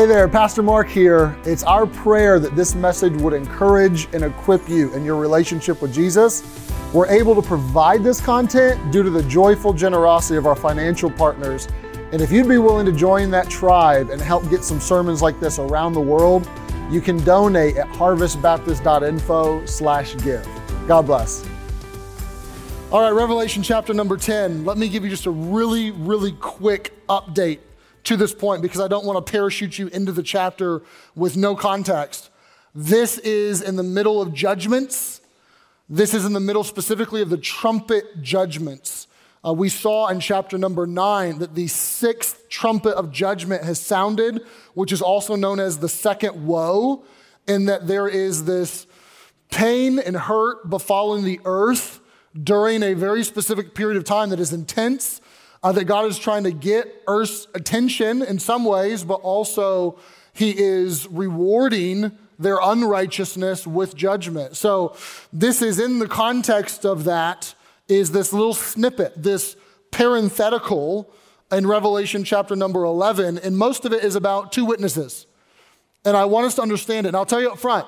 Hey there, Pastor Marc here. It's our prayer that this message would encourage and equip you in your relationship with Jesus. We're able to provide this content due to the joyful generosity of our financial partners. And if you'd be willing to join that tribe and help get some sermons like this around the world, you can donate at harvestbaptist.info slash give. God bless. All right, Revelation chapter number 10. Let me give you just a really, really quick update to this point because I don't want to parachute you into the chapter with no context. This is in the middle of judgments. This is in the middle specifically of the trumpet judgments. Uh, we saw in chapter number nine that the sixth trumpet of judgment has sounded, which is also known as the second woe, in that there is this pain and hurt befalling the earth during a very specific period of time that is intense uh, that God is trying to get Earth's attention in some ways, but also He is rewarding their unrighteousness with judgment. So, this is in the context of that, is this little snippet, this parenthetical in Revelation chapter number 11, and most of it is about two witnesses. And I want us to understand it. And I'll tell you up front,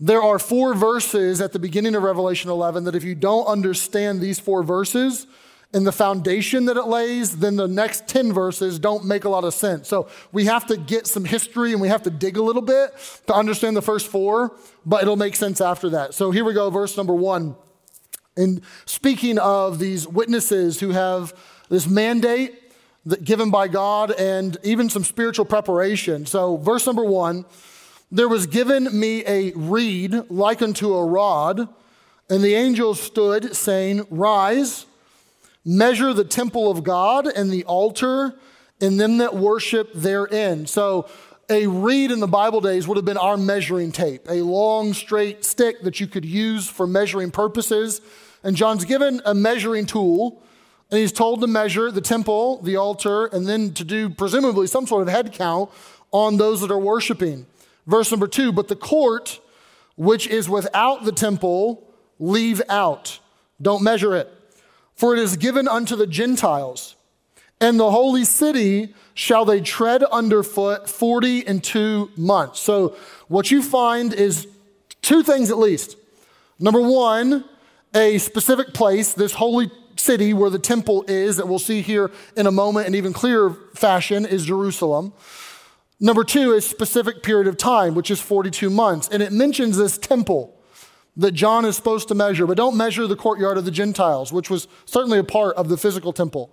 there are four verses at the beginning of Revelation 11 that if you don't understand these four verses, and the foundation that it lays, then the next 10 verses don't make a lot of sense. So we have to get some history and we have to dig a little bit to understand the first four, but it'll make sense after that. So here we go, verse number one. And speaking of these witnesses who have this mandate that given by God and even some spiritual preparation. So, verse number one there was given me a reed like unto a rod, and the angel stood, saying, Rise measure the temple of God and the altar and them that worship therein. So, a reed in the Bible days would have been our measuring tape, a long, straight stick that you could use for measuring purposes. And John's given a measuring tool, and he's told to measure the temple, the altar, and then to do presumably some sort of head count on those that are worshiping. Verse number two, but the court which is without the temple, leave out. Don't measure it. For it is given unto the Gentiles, and the holy city shall they tread underfoot 40 and two months. So, what you find is two things at least. Number one, a specific place, this holy city where the temple is, that we'll see here in a moment in even clearer fashion, is Jerusalem. Number two is specific period of time, which is 42 months. And it mentions this temple that John is supposed to measure, but don't measure the courtyard of the Gentiles, which was certainly a part of the physical temple.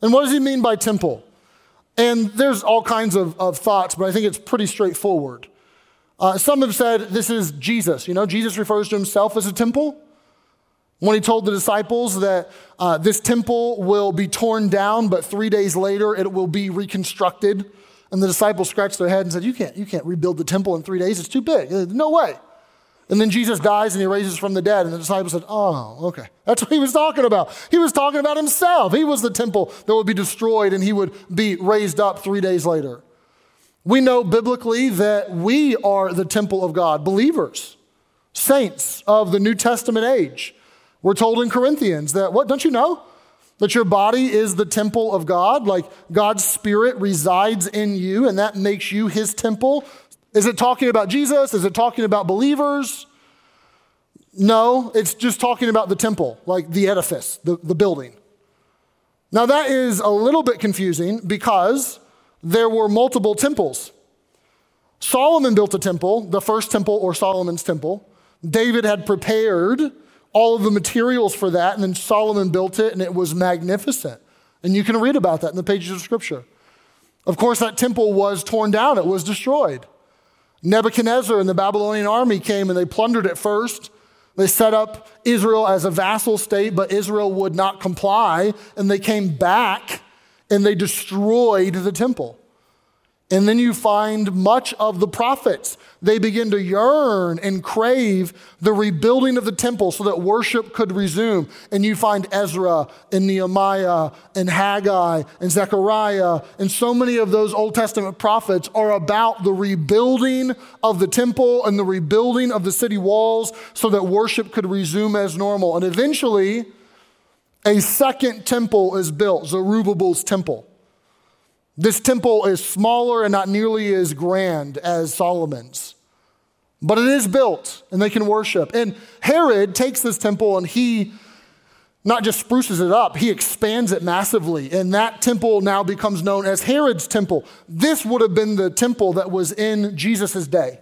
And what does he mean by temple? And there's all kinds of, of thoughts, but I think it's pretty straightforward. Uh, some have said this is Jesus. You know, Jesus refers to himself as a temple. When he told the disciples that uh, this temple will be torn down, but three days later it will be reconstructed. And the disciples scratched their head and said, You can't, you can't rebuild the temple in three days. It's too big. No way. And then Jesus dies and he raises from the dead. And the disciples said, Oh, okay. That's what he was talking about. He was talking about himself. He was the temple that would be destroyed and he would be raised up three days later. We know biblically that we are the temple of God, believers, saints of the New Testament age. We're told in Corinthians that, what, don't you know? That your body is the temple of God, like God's Spirit resides in you, and that makes you his temple. Is it talking about Jesus? Is it talking about believers? No, it's just talking about the temple, like the edifice, the, the building. Now, that is a little bit confusing because there were multiple temples. Solomon built a temple, the first temple or Solomon's temple. David had prepared all of the materials for that, and then Solomon built it, and it was magnificent. And you can read about that in the pages of Scripture. Of course, that temple was torn down, it was destroyed. Nebuchadnezzar and the Babylonian army came and they plundered it first. They set up Israel as a vassal state, but Israel would not comply, and they came back and they destroyed the temple. And then you find much of the prophets. They begin to yearn and crave the rebuilding of the temple so that worship could resume. And you find Ezra and Nehemiah and Haggai and Zechariah and so many of those Old Testament prophets are about the rebuilding of the temple and the rebuilding of the city walls so that worship could resume as normal. And eventually, a second temple is built, Zerubbabel's temple. This temple is smaller and not nearly as grand as Solomon's. But it is built and they can worship. And Herod takes this temple and he not just spruces it up, he expands it massively. And that temple now becomes known as Herod's temple. This would have been the temple that was in Jesus' day.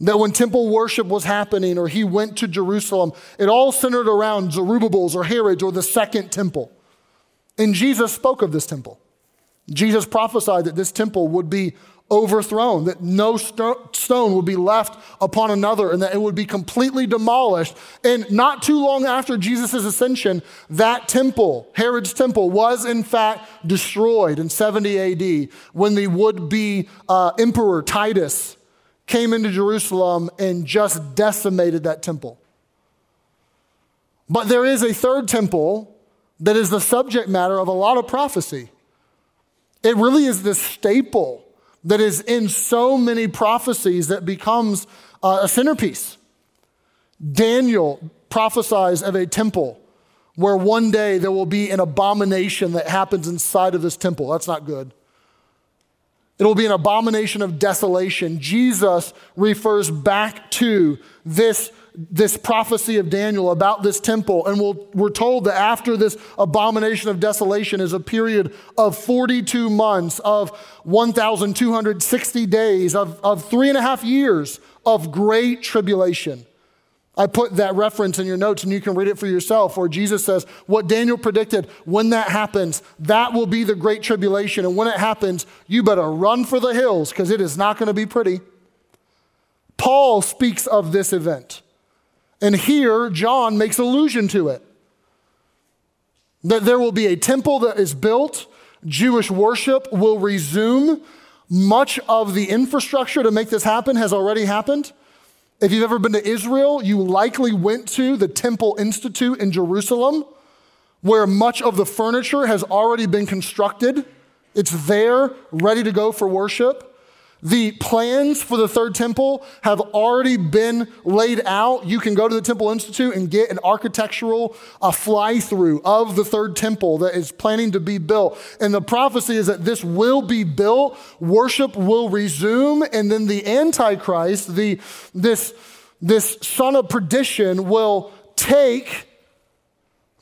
That when temple worship was happening or he went to Jerusalem, it all centered around Zerubbabel's or Herod's or the second temple. And Jesus spoke of this temple. Jesus prophesied that this temple would be overthrown, that no st- stone would be left upon another, and that it would be completely demolished. And not too long after Jesus' ascension, that temple, Herod's temple, was in fact destroyed in 70 AD when the would be uh, emperor Titus came into Jerusalem and just decimated that temple. But there is a third temple that is the subject matter of a lot of prophecy. It really is the staple that is in so many prophecies that becomes uh, a centerpiece. Daniel prophesies of a temple where one day there will be an abomination that happens inside of this temple. That's not good. It'll be an abomination of desolation. Jesus refers back to this this prophecy of Daniel about this temple. And we we are told that after this abomination of desolation is a period of 42 months, of 1,260 days, of, of three and a half years of great tribulation. I put that reference in your notes and you can read it for yourself, where Jesus says, What Daniel predicted, when that happens, that will be the great tribulation. And when it happens, you better run for the hills because it is not going to be pretty. Paul speaks of this event. And here, John makes allusion to it that there will be a temple that is built, Jewish worship will resume. Much of the infrastructure to make this happen has already happened. If you've ever been to Israel, you likely went to the Temple Institute in Jerusalem, where much of the furniture has already been constructed. It's there, ready to go for worship. The plans for the third temple have already been laid out. You can go to the Temple Institute and get an architectural uh, fly through of the third temple that is planning to be built. And the prophecy is that this will be built, worship will resume, and then the Antichrist, the, this, this son of perdition, will take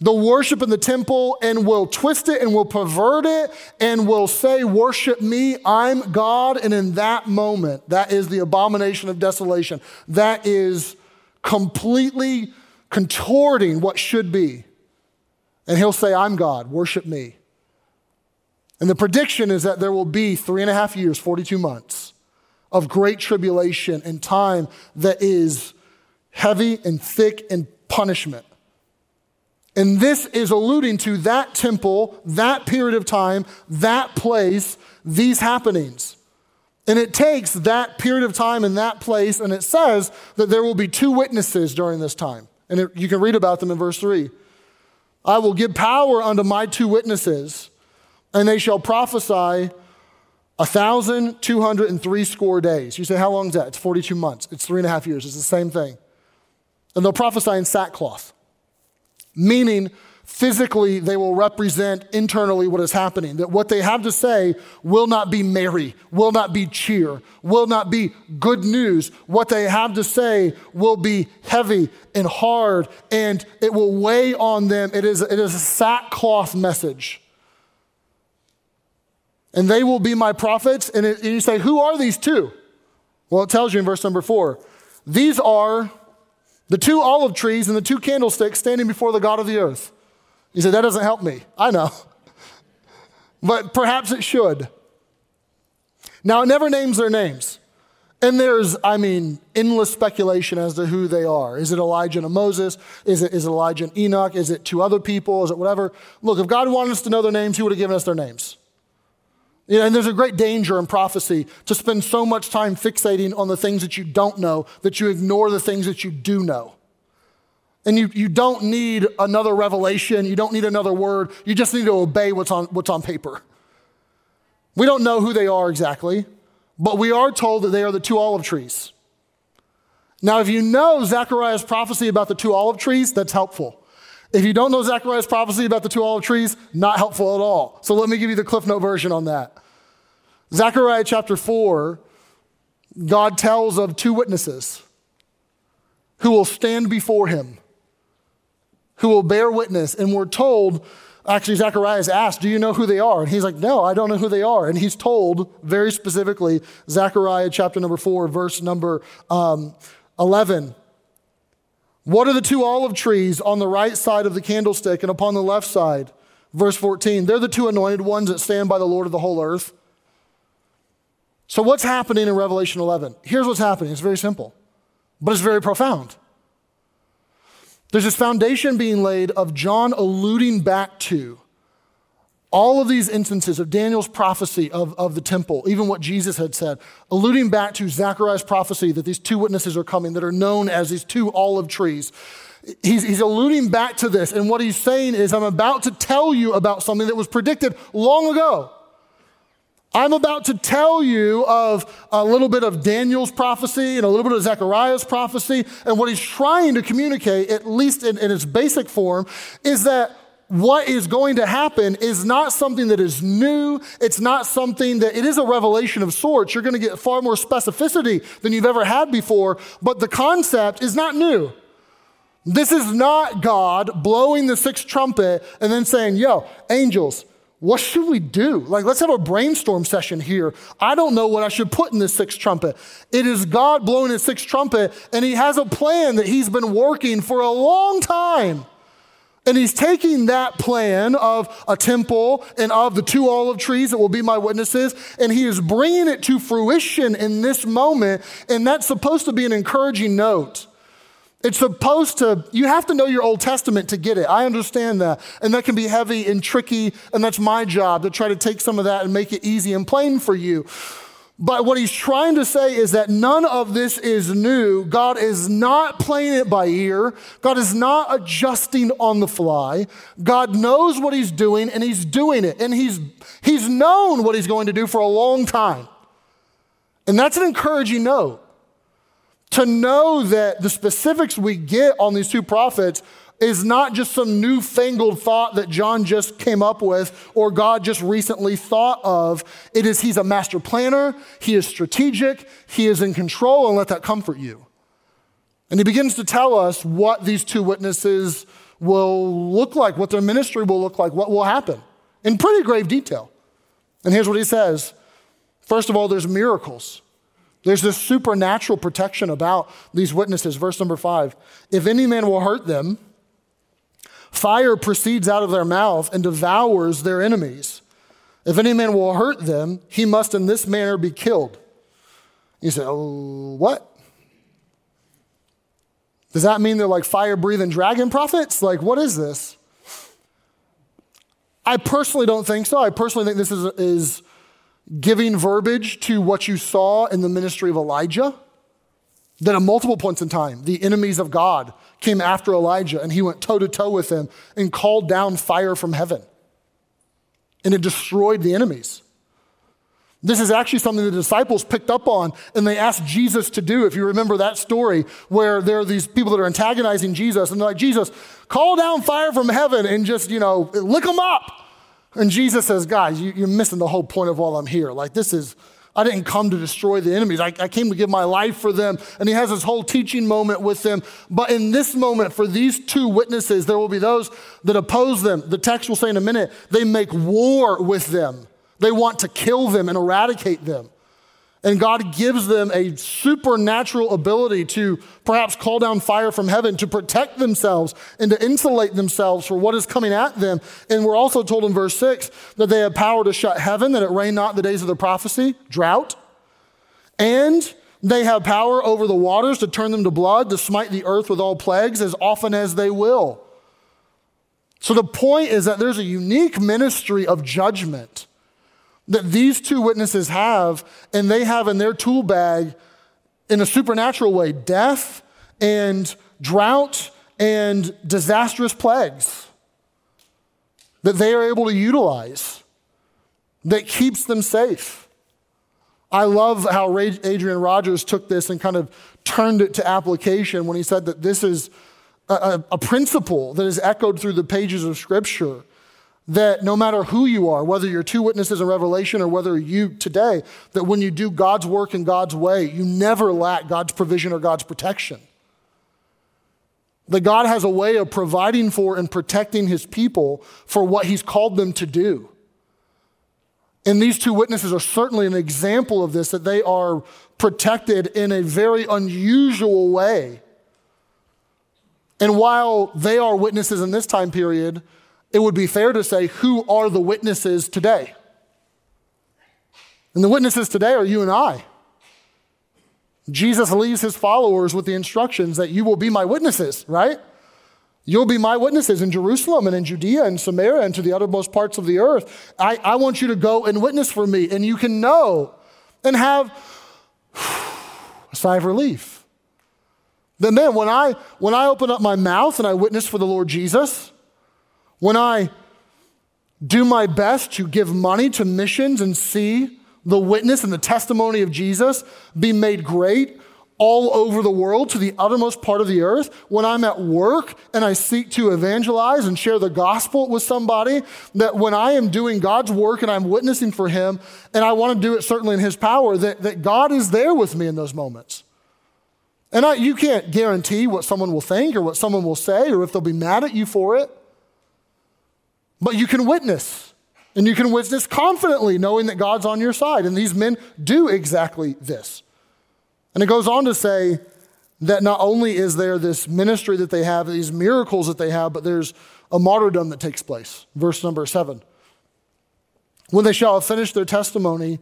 the worship in the temple and will twist it and will pervert it and will say, Worship me, I'm God. And in that moment, that is the abomination of desolation. That is completely contorting what should be. And he'll say, I'm God, worship me. And the prediction is that there will be three and a half years, 42 months of great tribulation and time that is heavy and thick and punishment. And this is alluding to that temple, that period of time, that place, these happenings. And it takes that period of time and that place, and it says that there will be two witnesses during this time. And it, you can read about them in verse 3. I will give power unto my two witnesses, and they shall prophesy a thousand two hundred and three score days. You say, how long is that? It's 42 months. It's three and a half years. It's the same thing. And they'll prophesy in sackcloth meaning physically they will represent internally what is happening. That what they have to say will not be merry, will not be cheer, will not be good news. What they have to say will be heavy and hard, and it will weigh on them. It is, it is a sackcloth message. And they will be my prophets. And, it, and you say, Who are these two? Well, it tells you in verse number four. These are the two olive trees and the two candlesticks standing before the God of the earth. You say, that doesn't help me. I know. but perhaps it should. Now, it never names their names. And there's, I mean, endless speculation as to who they are. Is it Elijah and Moses? Is it, is it Elijah and Enoch? Is it two other people? Is it whatever? Look, if God wanted us to know their names, He would have given us their names. You know, and there's a great danger in prophecy to spend so much time fixating on the things that you don't know that you ignore the things that you do know. And you, you don't need another revelation, you don't need another word, you just need to obey what's on, what's on paper. We don't know who they are exactly, but we are told that they are the two olive trees. Now, if you know Zechariah's prophecy about the two olive trees, that's helpful. If you don't know Zechariah's prophecy about the two olive trees, not helpful at all. So let me give you the Cliff Note version on that. Zechariah chapter 4, God tells of two witnesses who will stand before him, who will bear witness. And we're told, actually, Zechariah is asked, Do you know who they are? And he's like, No, I don't know who they are. And he's told very specifically, Zechariah chapter number 4, verse number um, 11. What are the two olive trees on the right side of the candlestick and upon the left side? Verse 14. They're the two anointed ones that stand by the Lord of the whole earth. So, what's happening in Revelation 11? Here's what's happening. It's very simple, but it's very profound. There's this foundation being laid of John alluding back to all of these instances of Daniel's prophecy of, of the temple, even what Jesus had said, alluding back to Zechariah's prophecy that these two witnesses are coming that are known as these two olive trees. He's, he's alluding back to this. And what he's saying is, I'm about to tell you about something that was predicted long ago. I'm about to tell you of a little bit of Daniel's prophecy and a little bit of Zechariah's prophecy. And what he's trying to communicate, at least in, in its basic form, is that what is going to happen is not something that is new. It's not something that it is a revelation of sorts. You're going to get far more specificity than you've ever had before, but the concept is not new. This is not God blowing the sixth trumpet and then saying, Yo, angels, what should we do? Like, let's have a brainstorm session here. I don't know what I should put in this sixth trumpet. It is God blowing his sixth trumpet, and he has a plan that he's been working for a long time. And he's taking that plan of a temple and of the two olive trees that will be my witnesses, and he is bringing it to fruition in this moment. And that's supposed to be an encouraging note. It's supposed to, you have to know your Old Testament to get it. I understand that. And that can be heavy and tricky, and that's my job to try to take some of that and make it easy and plain for you. But what he's trying to say is that none of this is new. God is not playing it by ear. God is not adjusting on the fly. God knows what he's doing and he's doing it. And he's, he's known what he's going to do for a long time. And that's an encouraging note to know that the specifics we get on these two prophets is not just some newfangled thought that John just came up with or God just recently thought of. It is he's a master planner, he is strategic, he is in control, and let that comfort you. And he begins to tell us what these two witnesses will look like, what their ministry will look like, what will happen in pretty grave detail. And here's what he says First of all, there's miracles. There's this supernatural protection about these witnesses. Verse number five if any man will hurt them, fire proceeds out of their mouth and devours their enemies. If any man will hurt them, he must in this manner be killed. You say, oh, what? Does that mean they're like fire breathing dragon prophets? Like, what is this? I personally don't think so. I personally think this is, is giving verbiage to what you saw in the ministry of Elijah. That at multiple points in time, the enemies of God came after Elijah and he went toe to toe with them and called down fire from heaven. And it destroyed the enemies. This is actually something the disciples picked up on and they asked Jesus to do. If you remember that story where there are these people that are antagonizing Jesus and they're like, Jesus, call down fire from heaven and just, you know, lick them up. And Jesus says, guys, you, are missing the whole point of why I'm here. Like, this is, I didn't come to destroy the enemies. I, I, came to give my life for them. And he has this whole teaching moment with them. But in this moment, for these two witnesses, there will be those that oppose them. The text will say in a minute, they make war with them. They want to kill them and eradicate them. And God gives them a supernatural ability to perhaps call down fire from heaven to protect themselves and to insulate themselves for what is coming at them. And we're also told in verse 6 that they have power to shut heaven, that it rain not the days of the prophecy, drought. And they have power over the waters to turn them to blood, to smite the earth with all plagues as often as they will. So the point is that there's a unique ministry of judgment that these two witnesses have, and they have in their tool bag in a supernatural way death and drought and disastrous plagues that they are able to utilize that keeps them safe. I love how Adrian Rogers took this and kind of turned it to application when he said that this is a, a principle that is echoed through the pages of Scripture that no matter who you are, whether you're two witnesses in Revelation or whether you today, that when you do God's work in God's way, you never lack God's provision or God's protection. That God has a way of providing for and protecting his people for what he's called them to do. And these two witnesses are certainly an example of this, that they are protected in a very unusual way. And while they are witnesses in this time period, it would be fair to say, who are the witnesses today? And the witnesses today are you and I. Jesus leaves his followers with the instructions that you will be my witnesses, right? You'll be my witnesses in Jerusalem and in Judea and Samaria and to the uttermost parts of the earth. I, I want you to go and witness for me, and you can know and have a sigh of relief. Then, man, when I when I open up my mouth and I witness for the Lord Jesus, when I do my best to give money to missions and see the witness and the testimony of Jesus be made great all over the world to the uttermost part of the earth, when I'm at work and I seek to evangelize and share the gospel with somebody, that when I am doing God's work and I'm witnessing for Him, and I want to do it certainly in His power, that, that God is there with me in those moments. And I, you can't guarantee what someone will think or what someone will say or if they'll be mad at you for it. But you can witness. And you can witness confidently, knowing that God's on your side. And these men do exactly this. And it goes on to say that not only is there this ministry that they have, these miracles that they have, but there's a martyrdom that takes place. Verse number seven. When they shall have finished their testimony,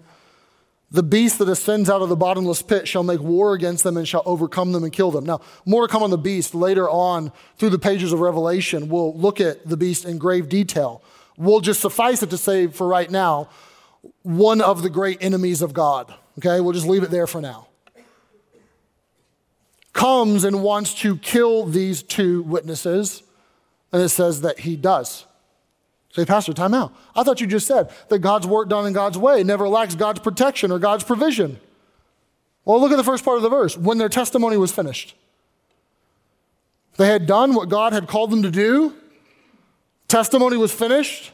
the beast that ascends out of the bottomless pit shall make war against them and shall overcome them and kill them. Now, more to come on the beast later on through the pages of Revelation. We'll look at the beast in grave detail. We'll just suffice it to say for right now, one of the great enemies of God. Okay, we'll just leave it there for now. Comes and wants to kill these two witnesses, and it says that he does. Say, Pastor, time out. I thought you just said that God's work done in God's way never lacks God's protection or God's provision. Well, look at the first part of the verse. When their testimony was finished, they had done what God had called them to do, Testimony was finished.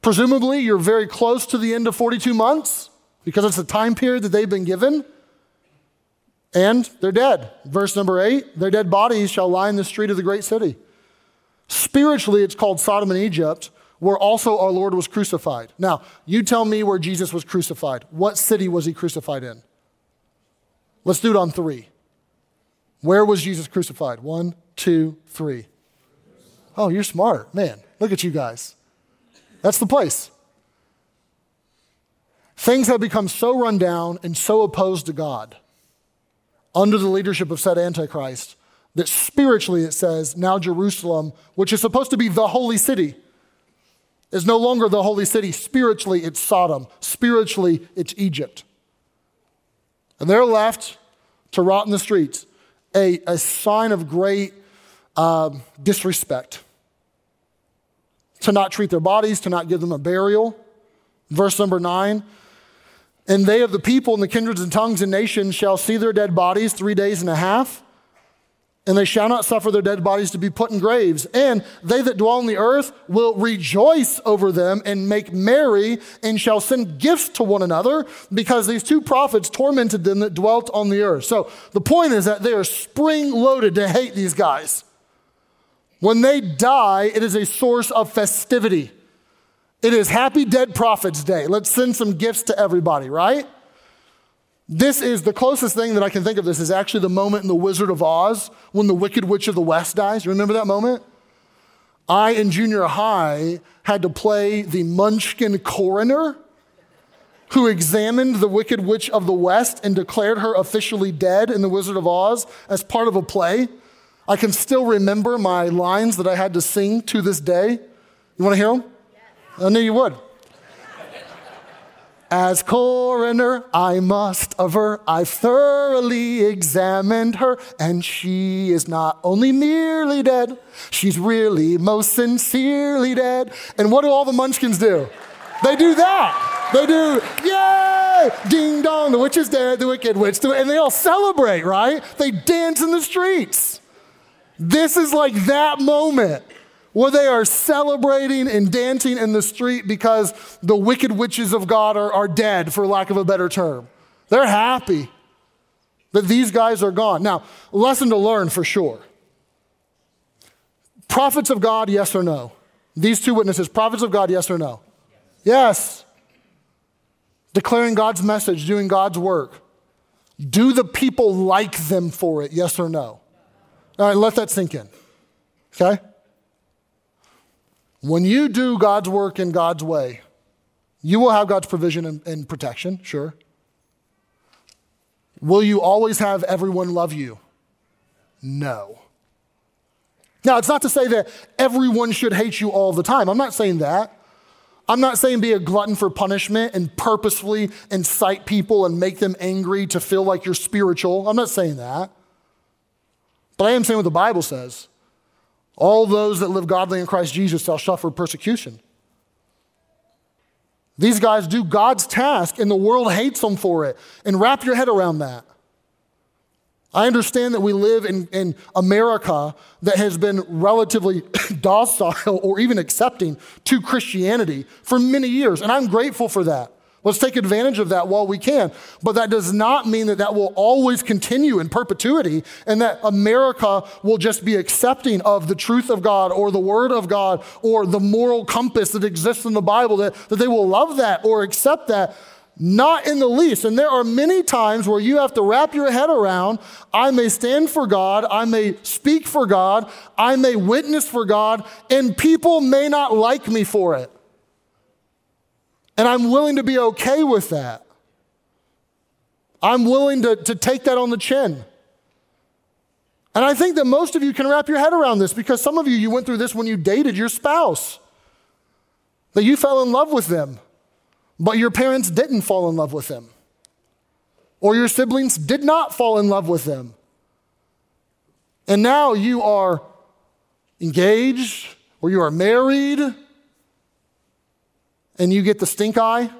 Presumably, you're very close to the end of 42 months because it's the time period that they've been given. And they're dead. Verse number eight their dead bodies shall lie in the street of the great city. Spiritually, it's called Sodom and Egypt, where also our Lord was crucified. Now, you tell me where Jesus was crucified. What city was he crucified in? Let's do it on three. Where was Jesus crucified? One, two, three. Oh, you're smart. Man, look at you guys. That's the place. Things have become so run down and so opposed to God under the leadership of said Antichrist that spiritually it says now Jerusalem, which is supposed to be the holy city, is no longer the holy city. Spiritually, it's Sodom. Spiritually, it's Egypt. And they're left to rot in the streets, a, a sign of great uh, disrespect to not treat their bodies, to not give them a burial. Verse number nine. And they of the people and the kindreds and tongues and nations shall see their dead bodies three days and a half, and they shall not suffer their dead bodies to be put in graves. And they that dwell on the earth will rejoice over them and make merry and shall send gifts to one another because these two prophets tormented them that dwelt on the earth. So the point is that they are spring loaded to hate these guys. When they die, it is a source of festivity. It is Happy Dead Prophets Day. Let's send some gifts to everybody, right? This is the closest thing that I can think of this is actually the moment in The Wizard of Oz when the Wicked Witch of the West dies. You remember that moment? I, in junior high, had to play the Munchkin coroner who examined the Wicked Witch of the West and declared her officially dead in The Wizard of Oz as part of a play. I can still remember my lines that I had to sing to this day. You want to hear them? Yes. I knew you would. As coroner, I must aver, I've thoroughly examined her, and she is not only merely dead, she's really most sincerely dead. And what do all the munchkins do? They do that. They do, yay, ding dong, the witch is dead, the wicked witch, and they all celebrate, right? They dance in the streets. This is like that moment where they are celebrating and dancing in the street because the wicked witches of God are, are dead, for lack of a better term. They're happy that these guys are gone. Now, lesson to learn for sure. Prophets of God, yes or no? These two witnesses, prophets of God, yes or no? Yes. Declaring God's message, doing God's work. Do the people like them for it, yes or no? All right, let that sink in. Okay? When you do God's work in God's way, you will have God's provision and, and protection, sure. Will you always have everyone love you? No. Now, it's not to say that everyone should hate you all the time. I'm not saying that. I'm not saying be a glutton for punishment and purposefully incite people and make them angry to feel like you're spiritual. I'm not saying that. But I am saying what the Bible says. All those that live godly in Christ Jesus shall suffer persecution. These guys do God's task and the world hates them for it. And wrap your head around that. I understand that we live in, in America that has been relatively docile or even accepting to Christianity for many years, and I'm grateful for that. Let's take advantage of that while we can. But that does not mean that that will always continue in perpetuity and that America will just be accepting of the truth of God or the word of God or the moral compass that exists in the Bible, that, that they will love that or accept that. Not in the least. And there are many times where you have to wrap your head around I may stand for God, I may speak for God, I may witness for God, and people may not like me for it. And I'm willing to be okay with that. I'm willing to, to take that on the chin. And I think that most of you can wrap your head around this because some of you, you went through this when you dated your spouse, that you fell in love with them but your parents didn't fall in love with them, or your siblings did not fall in love with them. And now you are engaged, or you are married, and you get the stink eye,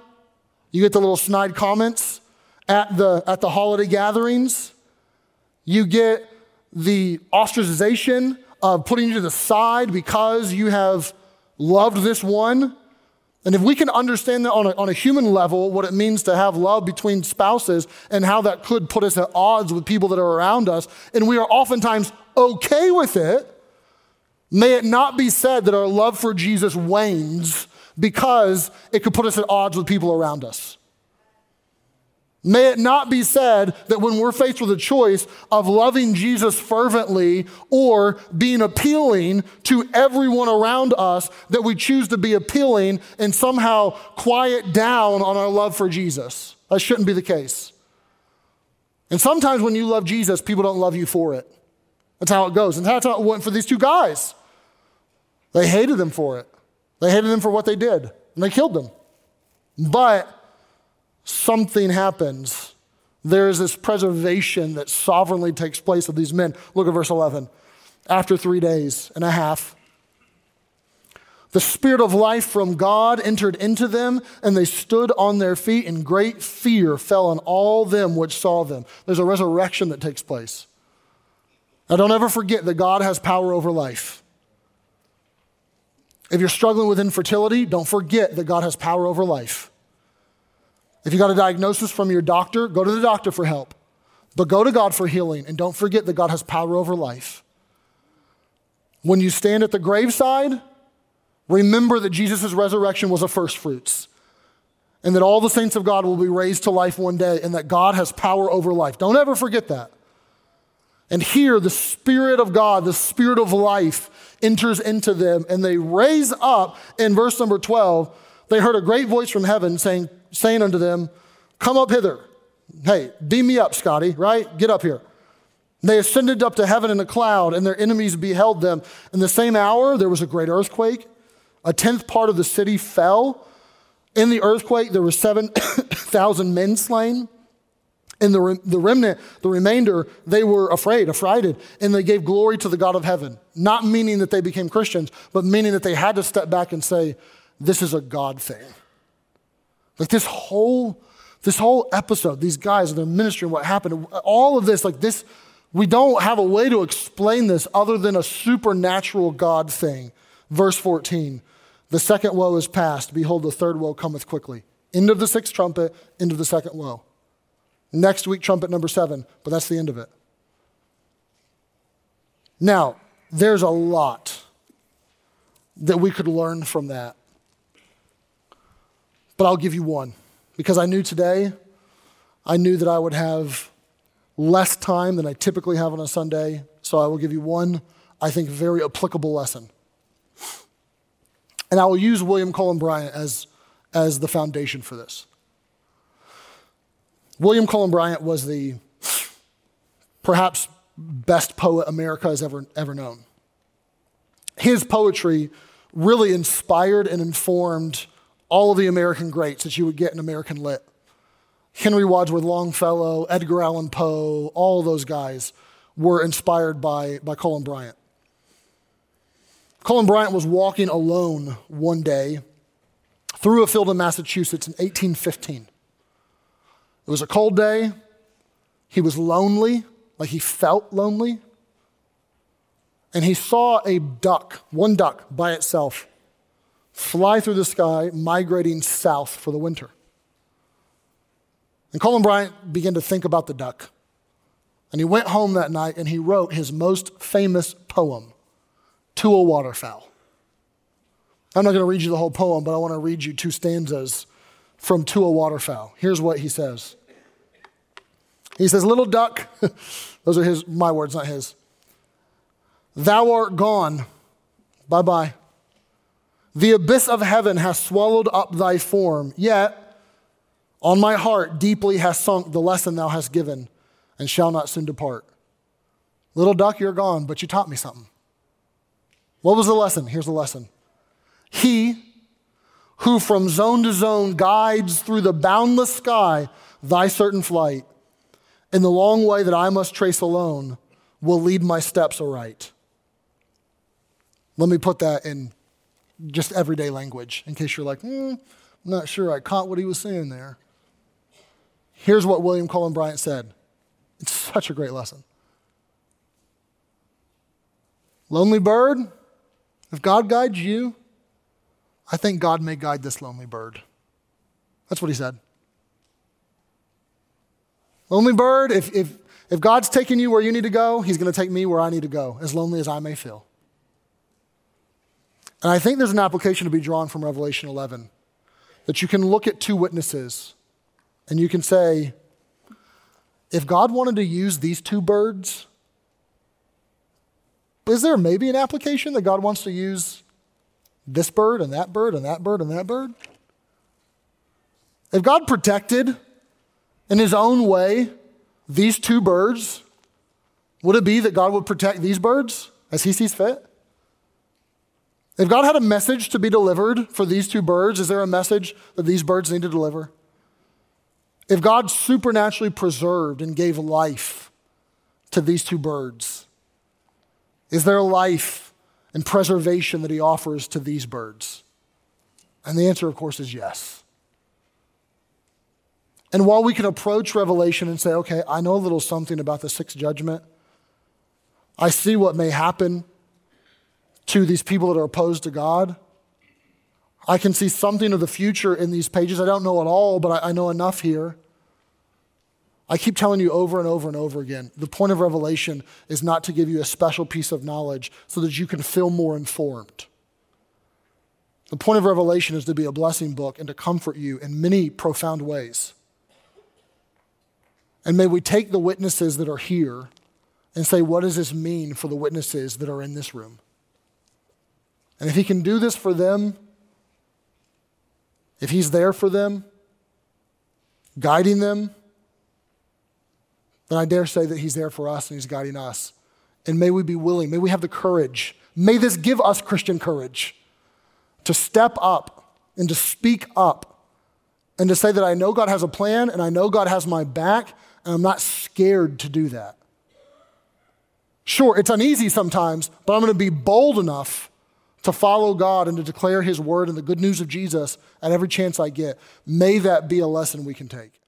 you get the little snide comments at the, at the holiday gatherings, you get the ostracization of putting you to the side because you have loved this one. And if we can understand that on a, on a human level, what it means to have love between spouses and how that could put us at odds with people that are around us, and we are oftentimes okay with it, may it not be said that our love for Jesus wanes because it could put us at odds with people around us. May it not be said that when we're faced with a choice of loving Jesus fervently or being appealing to everyone around us, that we choose to be appealing and somehow quiet down on our love for Jesus. That shouldn't be the case. And sometimes when you love Jesus, people don't love you for it. That's how it goes. And that's how it went for these two guys. They hated them for it, they hated them for what they did, and they killed them. But something happens. There is this preservation that sovereignly takes place of these men. Look at verse 11. After three days and a half, the spirit of life from God entered into them, and they stood on their feet, and great fear fell on all them which saw them. There's a resurrection that takes place. Now, don't ever forget that God has power over life. If you're struggling with infertility, don't forget that God has power over life. If you got a diagnosis from your doctor, go to the doctor for help. But go to God for healing and don't forget that God has power over life. When you stand at the graveside, remember that Jesus' resurrection was a first fruits and that all the saints of God will be raised to life one day and that God has power over life. Don't ever forget that. And here, the Spirit of God, the Spirit of life, enters into them and they raise up in verse number 12. They heard a great voice from heaven saying, saying unto them, Come up hither. Hey, beam me up, Scotty, right? Get up here. They ascended up to heaven in a cloud, and their enemies beheld them. In the same hour, there was a great earthquake. A tenth part of the city fell. In the earthquake, there were 7,000 men slain. In the, the remnant, the remainder, they were afraid, affrighted, and they gave glory to the God of heaven. Not meaning that they became Christians, but meaning that they had to step back and say, This is a God thing. Like this whole, this whole episode, these guys and their ministry and what happened, all of this, like this We don't have a way to explain this other than a supernatural God thing. Verse 14 The second woe is past. Behold, the third woe cometh quickly. End of the sixth trumpet, end of the second woe. Next week, trumpet number seven, but that's the end of it. Now, there's a lot that we could learn from that. But I'll give you one because I knew today, I knew that I would have less time than I typically have on a Sunday. So I will give you one, I think, very applicable lesson. And I will use William Cullen Bryant as, as the foundation for this. William Cullen Bryant was the perhaps best poet America has ever, ever known. His poetry really inspired and informed all of the American greats that you would get in American lit. Henry Wadsworth Longfellow, Edgar Allan Poe, all those guys were inspired by, by Cullen Bryant. Cullen Bryant was walking alone one day through a field in Massachusetts in 1815. It was a cold day. He was lonely, like he felt lonely. And he saw a duck, one duck by itself, fly through the sky, migrating south for the winter. And Cullen Bryant began to think about the duck. And he went home that night and he wrote his most famous poem, To a Waterfowl. I'm not going to read you the whole poem, but I want to read you two stanzas from To a Waterfowl. Here's what he says. He says, Little duck, those are his, my words, not his. Thou art gone. Bye bye. The abyss of heaven has swallowed up thy form, yet on my heart deeply has sunk the lesson thou hast given and shall not soon depart. Little duck, you're gone, but you taught me something. What was the lesson? Here's the lesson. He who from zone to zone guides through the boundless sky thy certain flight, in the long way that I must trace alone, will lead my steps aright. Let me put that in just everyday language in case you're like, hmm, I'm not sure I caught what he was saying there. Here's what William Cullen Bryant said. It's such a great lesson. Lonely bird, if God guides you, I think God may guide this lonely bird. That's what he said. Lonely bird, if, if, if God's taking you where you need to go, he's going to take me where I need to go, as lonely as I may feel. And I think there's an application to be drawn from Revelation 11 that you can look at two witnesses and you can say, if God wanted to use these two birds, is there maybe an application that God wants to use this bird and that bird and that bird and that bird? If God protected in his own way these two birds, would it be that God would protect these birds as he sees fit? If God had a message to be delivered for these two birds, is there a message that these birds need to deliver? If God supernaturally preserved and gave life to these two birds, is there life and preservation that He offers to these birds? And the answer, of course, is yes. And while we can approach Revelation and say, okay, I know a little something about the sixth judgment, I see what may happen to these people that are opposed to God. I can see something of the future in these pages. I don't know it all, but I, I know enough here. I keep telling you over and over and over again the point of revelation is not to give you a special piece of knowledge so that you can feel more informed. The point of revelation is to be a blessing book and to comfort you in many profound ways. And may we take the witnesses that are here and say, what does this mean for the witnesses that are in this room? And if he can do this for them, if he's there for them, guiding them, then I dare say that he's there for us and he's guiding us. And may we be willing, may we have the courage, may this give us Christian courage to step up and to speak up and to say that I know God has a plan and I know God has my back and I'm not scared to do that. Sure, it's uneasy sometimes, but I'm going to be bold enough to follow God and to declare His word and the good news of Jesus at every chance I get. May that be a lesson we can take.